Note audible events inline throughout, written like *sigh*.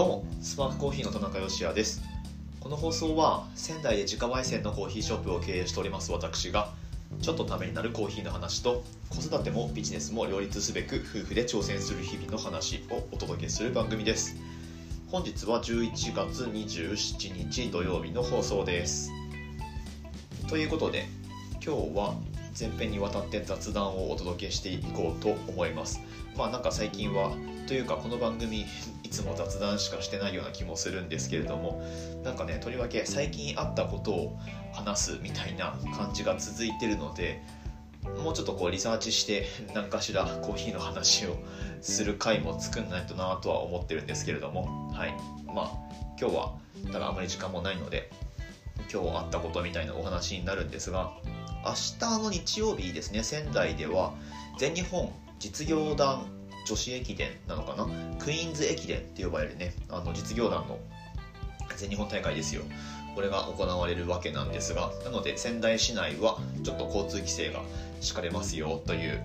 どうもスパークコーヒーの田中芳也です。この放送は仙台で自家焙煎のコーヒーショップを経営しております私がちょっとためになるコーヒーの話と子育てもビジネスも両立すべく夫婦で挑戦する日々の話をお届けする番組です。本日は11月27日土曜日の放送です。ということで今日は前編にわたって雑談をお届けしていこうと思います。まあなんか最近はというかこの番組いつも雑談しかしてないような気もするんですけれどもなんかねとりわけ最近あったことを話すみたいな感じが続いてるのでもうちょっとこうリサーチして何かしらコーヒーの話をする回も作んないとなとは思ってるんですけれどもはい。まあ今日はただあまり時間もないので今日あったことみたいなお話になるんですが明日の日曜日ですね仙台では全日本実業団女子駅伝なのかな？クイーンズ駅伝って呼ばれるねあの実業団の全日本大会ですよ。これが行われるわけなんですがなので仙台市内はちょっと交通規制が敷かれますよという、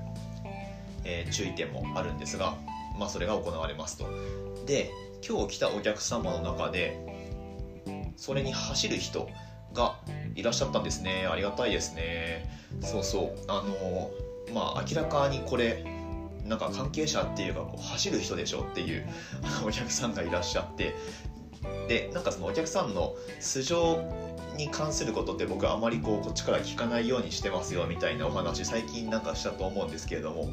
えー、注意点もあるんですがまあそれが行われますと。で今日来たお客様の中でそれに走る人がいらっしゃったんですね。ありがたいですね。そうそう。あのまあ明らかにこれなんか関係者っていうかこう走る人でしょっていう *laughs* お客さんがいらっしゃって。でなんかそのお客さんの素性に関することって僕はあまりこうこっちから聞かないようにしてますよみたいなお話最近なんかしたと思うんですけれども。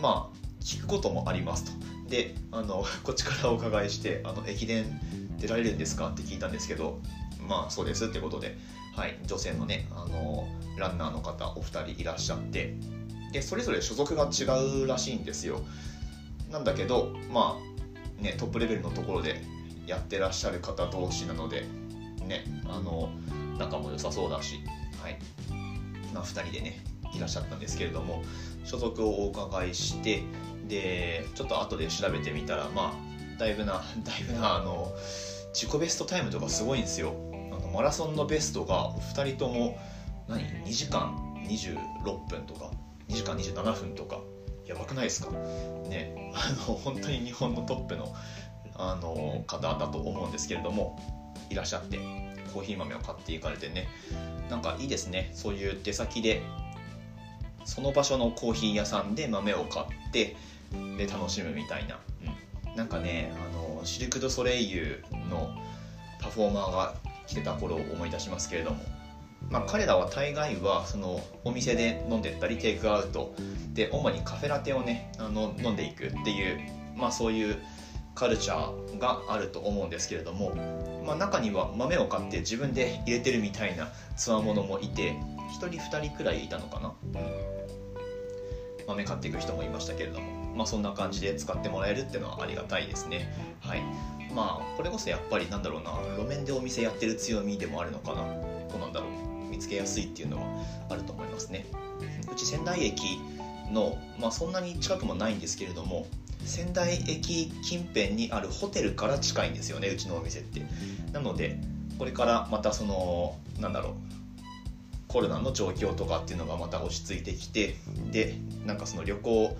まあ聞くこともありますと。であのこっちからお伺いして「あの駅伝出られるんですか?」って聞いたんですけどまあそうですってことで、はい、女性のねあのランナーの方お二人いらっしゃってでそれぞれ所属が違うらしいんですよ。なんだけどまあねトップレベルのところでやってらっしゃる方同士なのでねあの仲も良さそうだしはい。まあ2人でねいらっしゃったんですけれども所属をお伺いしてでちょっと後で調べてみたらまあだいぶなだいぶなあの自己ベストタイムとかすごいんですよ。マラソンのベストが2人とも何？2時間？26分とか？2時間27分とか？やばくないですか？ね。あの本当に日本のトップのあの方だと思うんですけれどもいらっしゃってコーヒー豆を買っていかれてね。なんかいいですね。そういう出先でその場所のコーヒー屋さんで豆を買ってで楽しむみたいな、うん、なんかねあのシルク・ド・ソレイユのパフォーマーが来てた頃を思い出しますけれども。まあ、彼らは大概はそのお店で飲んでったりテイクアウト。で主にカフェラテをねあの飲んでいくっていう、まあ、そういうカルチャーがあると思うんですけれども、まあ、中には豆を買って自分で入れてるみたいなつわものもいて1人2人くらいいたのかな、豆買っていく人もいましたけれども、まあ、そんな感じで使ってもらえるっていうのはありがたいですね。はい。まあこれこそやっぱりなんだろうな。路面でお店やってる強みでもあるのかな。どうなんだろう。見つけやすいっていうのはあると思いますね。うち仙台駅の、まあ、そんなに近くもないんですけれども仙台駅近辺にあるホテルから近いんですよねうちのお店って。なのでこれからまたそのなんだろう。コロナの状況とかっていうのがまた落ち着いてきてでなんかその旅行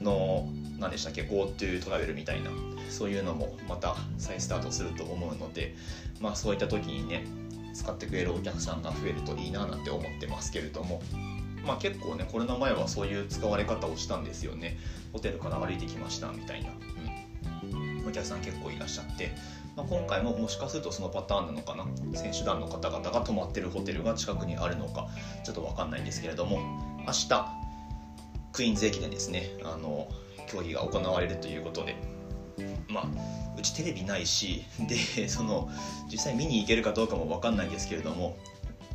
の何でしたっけ GoTo トラベルみたいなそういうのもまた再スタートすると思うのでまあそういった時にね使ってくれるお客さんが増えるといいななんて思ってますけれどもまあ結構ねコロナ前はそういう使われ方をしたんですよね。ホテルから歩いてきましたみたいな、うん、お客さん結構いらっしゃって、まあ、今回ももしかするとそのパターンなのかな？選手団の方々が泊まってるホテルが近くにあるのか？ちょっと分かんないんですけれども。明日クイーンズ駅伝ですねあの競技が行われるということで。まあうちテレビないしでその実際見に行けるかどうかも分かんないんですけれども。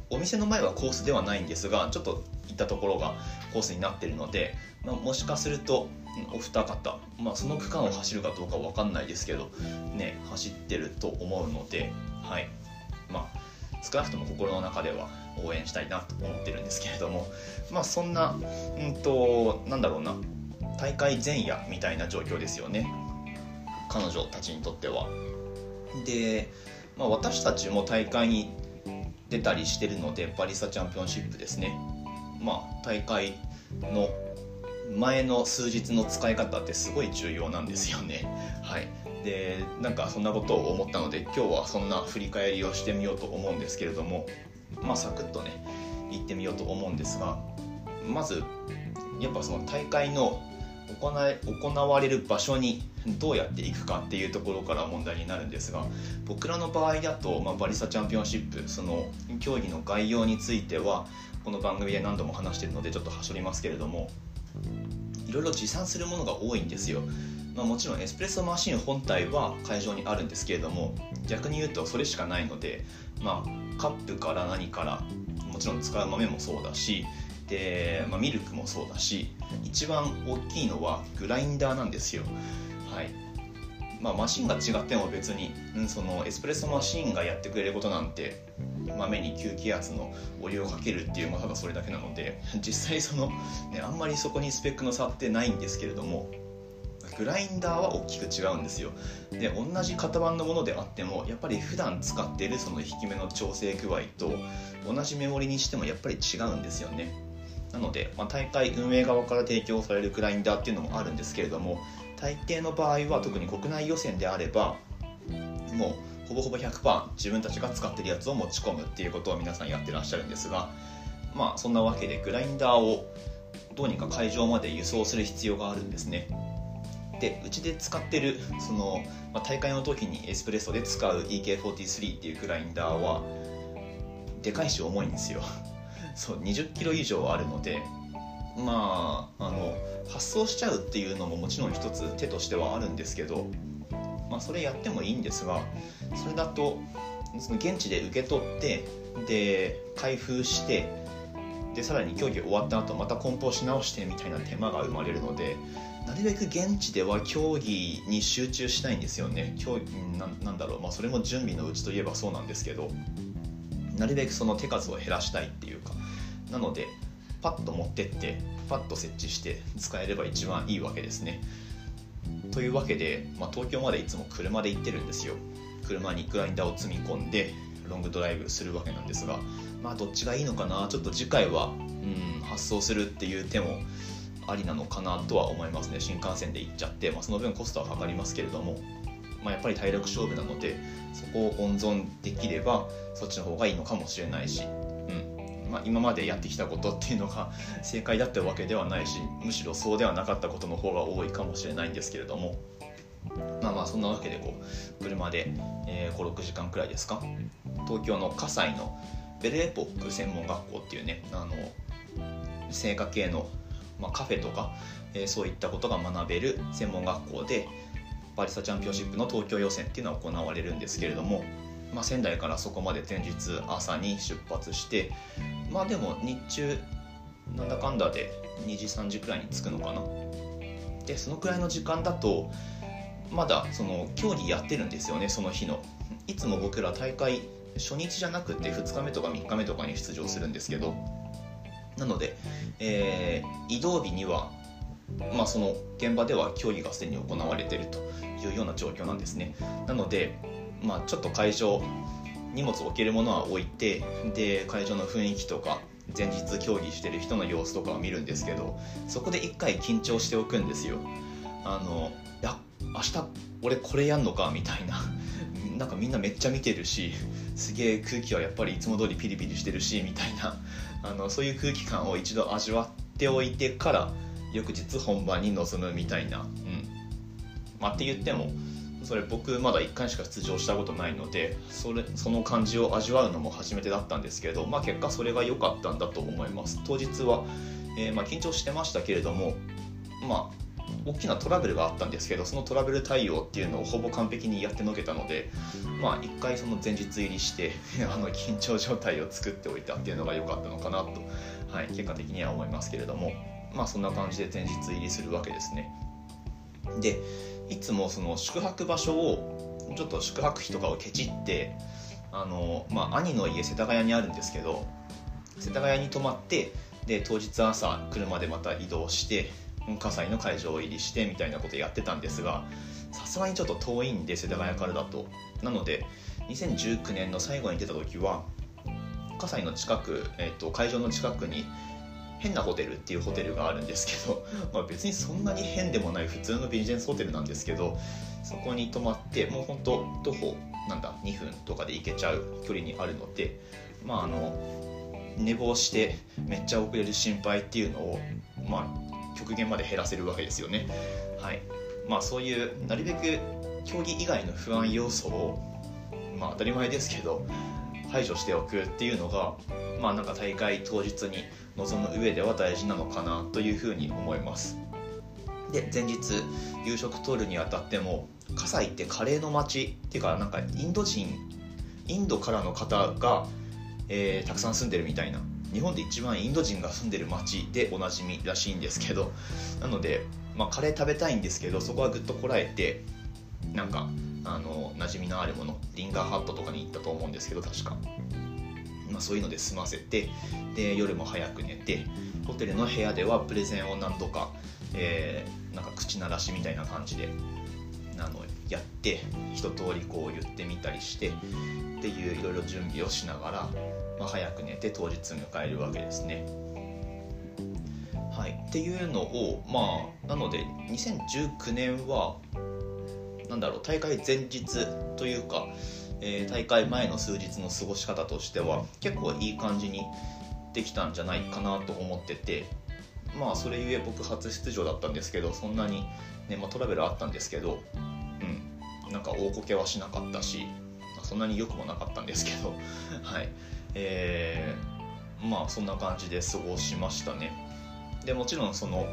お店の前はコースではないんですがちょっと行ったところがコースになってるので、まあ、もしかするとお二方、まあ、その区間を走るかどうか分かんないですけどね走ってると思うのではいまあ少なくとも心の中では応援したいなと思ってるんですけれどもまあそんなうんとなんだろうな大会前夜みたいな状況ですよね彼女たちにとっては。で、まあ、私たちも大会に出たりしてるのでバリスタチャンピオンシップですね。まあ、大会の前の数日の使い方ってすごい重要なんですよね。*laughs* はい、でなんかそんなことを思ったので今日はそんな振り返りをしてみようと思うんですけれどもまあサクッとね行ってみようと思うんですがまずやっぱその大会の行行われる場所にどうやっていくかっていうところから問題になるんですが僕らの場合だと、まあ、バリスタチャンピオンシップその競技の概要についてはこの番組で何度も話してるのでちょっとはしょりますけれどもいろいろ持参するものが多いんですよ。まあ、もちろんエスプレッソマシン本体は会場にあるんですけれども逆に言うとそれしかないので、まあ、カップから何からもちろん使う豆もそうだしで、まあ、ミルクもそうだし一番大きいのはグラインダーなんですよはいまあマシンが違っても別に、うん、そのエスプレッソマシンがやってくれることなんて豆に吸気圧のお湯をかけるっていうまただそれだけなので *laughs* 実際その、ね、あんまりそこにスペックの差ってないんですけれどもグラインダーは大きく違うんですよ。で同じ型番のものであってもやっぱり普段使っているその引き目の調整具合と同じメモリにしてもやっぱり違うんですよね。なので、まあ、大会運営側から提供されるグラインダーっていうのもあるんですけれども大抵の場合は特に国内予選であればもうほぼほぼ100%自分たちが使ってるやつを持ち込むっていうことを皆さんやってらっしゃるんですがまあそんなわけでグラインダーをどうにか会場まで輸送する必要があるんですね。でうちで使ってるその、まあ、大会の時にエスプレッソで使う EK43 っていうグラインダーはでかいし重いんですよ。*laughs* そう20キロ以上あるのでまああの発送しちゃうっていうのももちろん一つ手としてはあるんですけど、まあ、それやってもいいんですがそれだとその現地で受け取ってで開封してでさらに競技終わった後また梱包し直してみたいな手間が生まれるのでなるべく現地では競技に集中したいんですよね。競技ななんだろう、まあ、それも準備のうちといえばそうなんですけどなるべくその手数を減らしたいっていうか。なのでパッと持ってってパッと設置して使えれば一番いいわけですね。というわけで、まあ、東京までいつも車で行ってるんですよ。車にグラインダーを積み込んでロングドライブするわけなんですがまあどっちがいいのかな？ちょっと次回は、うん、発送するっていう手もありなのかなとは思いますね。新幹線で行っちゃって、まあ、その分コストはかかりますけれども、まあ、やっぱり体力勝負なのでそこを温存できればそっちの方がいいのかもしれないし、まあ、今までやってきたことっていうのが正解だったわけではないしむしろそうではなかったことの方が多いかもしれないんですけれども。まあまあそんなわけでこう車で、えー、56時間くらいですか？東京の葛西のベルエポック専門学校っていうねあの成果系のまあ、カフェとか、えー、そういったことが学べる専門学校でバリスタチャンピオンシップの東京予選っていうのは行われるんですけれども、まあ、仙台からそこまで前日朝に出発してまあでも日中なんだかんだで2時3時くらいに着くのかな。でそのくらいの時間だとまだその競技やってるんですよねその日の。いつも僕ら大会初日じゃなくて2日目とか3日目とかに出場するんですけど。なので、えー、移動日には、まあ、その現場では競技がすでに行われているというような状況なんですね。なので、まあ、ちょっと会場荷物を置けるものは置いてで会場の雰囲気とか前日競技してる人の様子とかを見るんですけどそこで一回緊張しておくんですよ。あのいや明日俺これやんのかみたいな。*laughs* なんかみんなめっちゃ見てるしすげえ空気はやっぱりいつも通りピリピリしてるしみたいな。あのそういう空気感を一度味わっておいてから翌日本番に臨むみたいな、うん。まあ、って言ってもそれ僕まだ1回しか出場したことないのでそれその感じを味わうのも初めてだったんですけど、まあ、結果それが良かったんだと思います。当日は、えー、まあ緊張してましたけれどもまあ大きなトラブルがあったんですけどそのトラブル対応っていうのをほぼ完璧にやってのけたのでまあ一回その前日入りして *laughs* あの緊張状態を作っておいたっていうのが良かったのかなと、はい、結果的には思いますけれどもまあそんな感じで前日入りするわけですね。でいつもその宿泊場所をちょっと宿泊費とかをケチってあの、まあ、兄の家世田谷にあるんですけど世田谷に泊まってで当日朝車でまた移動して葛西の会場入りしてみたいなことやってたんですがさすがにちょっと遠いんで世田谷からだと。なので2019年の最後に出た時は葛西の近く、えーと、会場の近くに変なホテルっていうホテルがあるんですけど、まあ、別にそんなに変でもない普通のビジネスホテルなんですけどそこに泊まってもう本当徒歩なんだ2分とかで行けちゃう距離にあるのでまああの寝坊してめっちゃ遅れる心配っていうのをまあ極限まで減らせるわけですよね。はい。まあそういうなるべく競技以外の不安要素をまあ当たり前ですけど排除しておくっていうのがまあなんか大会当日に臨む上では大事なのかなというふうに思います。で前日夕食取るにあたっても葛西ってカレーの街っていうかなんかインド人インドからの方が、えー、たくさん住んでるみたいな。日本で一番インド人が住んでる街でおなじみらしいんですけどなので、まあ、カレー食べたいんですけどそこはぐっとこらえてなんかあの馴染みのあるものリンガーハットとかに行ったと思うんですけど確か、まあ、そういうので済ませてで夜も早く寝てホテルの部屋ではプレゼンを何度か、えー、なんか口鳴らしみたいな感じであのやって一通りこう言ってみたりしてっていういろいろ準備をしながら、まあ、早く寝て当日迎えるわけですね。はい、っていうのをまあなので2019年はなんだろう大会前日というか、えー、大会前の数日の過ごし方としては結構いい感じにできたんじゃないかなと思っててまあそれゆえ僕初出場だったんですけどそんなに、ねまあ、トラベルあったんですけどうん。なんか大こけはしなかったしそんなに良くもなかったんですけど *laughs* はい。えー、まあそんな感じで過ごしましたね。でもちろんその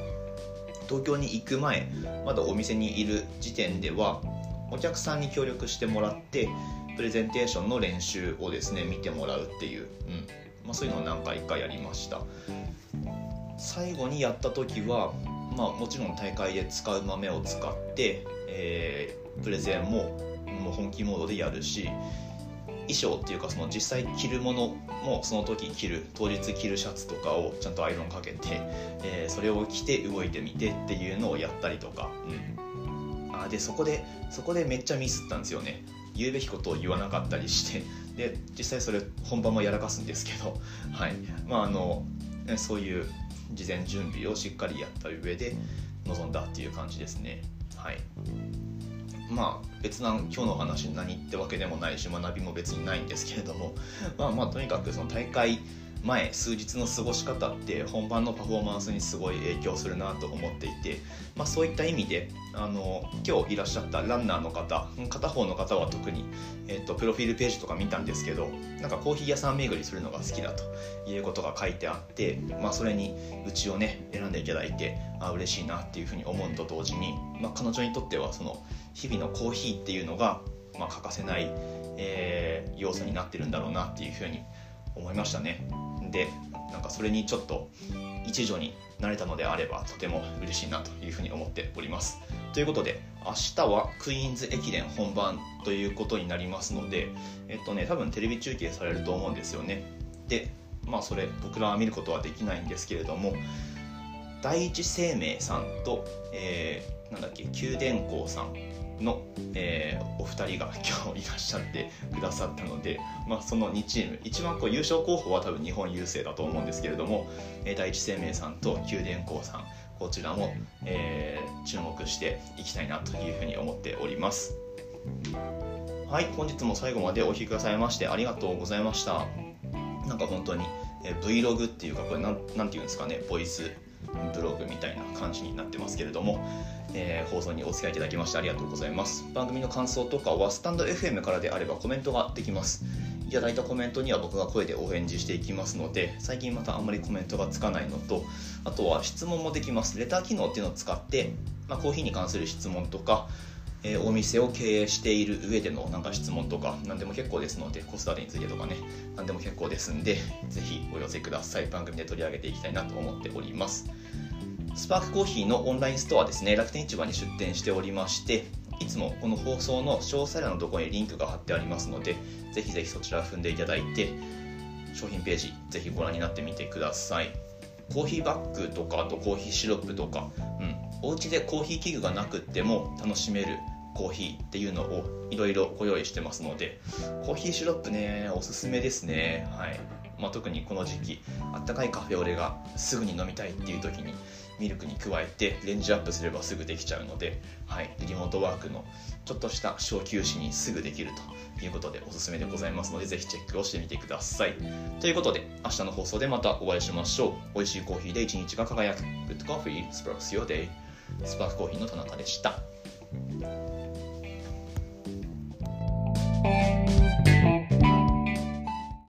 東京に行く前まだお店にいる時点ではお客さんに協力してもらってプレゼンテーションの練習をですね見てもらうっていう、うん。まあ、そういうのを何回かやりました。最後にやった時は、まあ、もちろん大会で使う豆を使って、えー、プレゼンももう本気モードでやるし衣装っていうかその実際着るものもその時着る当日着るシャツとかをちゃんとアイロンかけて、えー、それを着て動いてみてっていうのをやったりとか、うん、あでそこでそこでめっちゃミスったんですよね。言うべきことを言わなかったりしてで実際それ本番もやらかすんですけどはい。まああのそういう事前準備をしっかりやった上で臨んだっていう感じですね。はい。まあ別な今日の話何ってわけでもないし学びも別にないんですけれどもまあまあとにかくその大会前数日の過ごし方って本番のパフォーマンスにすごい影響するなと思っていて、まあ、そういった意味であの今日いらっしゃったランナーの方片方の方は特に、えーと、プロフィールページとか見たんですけどなんかコーヒー屋さん巡りするのが好きだということが書いてあって、まあ、それにうちをね選んでいただいてあ嬉しいなっていうふうに思うと同時に、まあ、彼女にとってはその日々のコーヒーっていうのが、まあ、欠かせない、えー、要素になってるんだろうなっていうふうに思いましたね。でなんかそれにちょっと一助になれたのであればとても嬉しいなというふうに思っております。ということで明日はクイーンズ駅伝本番ということになりますのでえっとね多分テレビ中継されると思うんですよね。でまあそれ僕らは見ることはできないんですけれども第一生命さんと、えー、なんだっけ九電工さんの、えー、お二人が今日いらっしゃってくださったので、まあ、その2チーム一番こう優勝候補は多分日本郵政だと思うんですけれども、えー、第一生命さんと九電工さんこちらも、えー、注目していきたいなというふうに思っております。はい本日も最後までお聴きくださいましてありがとうございました。なんか本当に、えー、Vlog っていうかこれなんなんていうんですかねボイスブログみたいな感じになってますけれども、えー、放送にお付き合いいただきましてありがとうございます。番組の感想とかはスタンド FM からであればコメントができます。いただいたコメントには僕が声でお返事していきますので最近またあんまりコメントがつかないのとあとは質問もできます。レター機能っていうのを使って、まあ、コーヒーに関する質問とかえ、お店を経営している上でのなんか質問とか何でも結構ですので子育てについてとかね何でも結構ですんでぜひお寄せください。番組で取り上げていきたいなと思っております。スパークコーヒーのオンラインストアですね。楽天市場に出店しておりましていつもこの放送の詳細欄のところにリンクが貼ってありますのでぜひぜひそちら踏んでいただいて商品ページぜひご覧になってみてください。コーヒーバッグとかあとコーヒーシロップとか、うん、お家でコーヒー器具がなくっても楽しめるコーヒーっていうのをいろいろご用意してますのでコーヒーシロップねおすすめですね。はい。まあ、特にこの時期あったかいカフェオレがすぐに飲みたいっていう時にミルクに加えてレンジアップすればすぐできちゃうので、はい、リモートワークのちょっとした小休止にすぐできるということでおすすめでございますのでぜひチェックをしてみてください。ということで明日の放送でまたお会いしましょう。美味しいコーヒーで一日が輝く。Good Coffee. Sparks Your Day. スパークコーヒーの田中でした。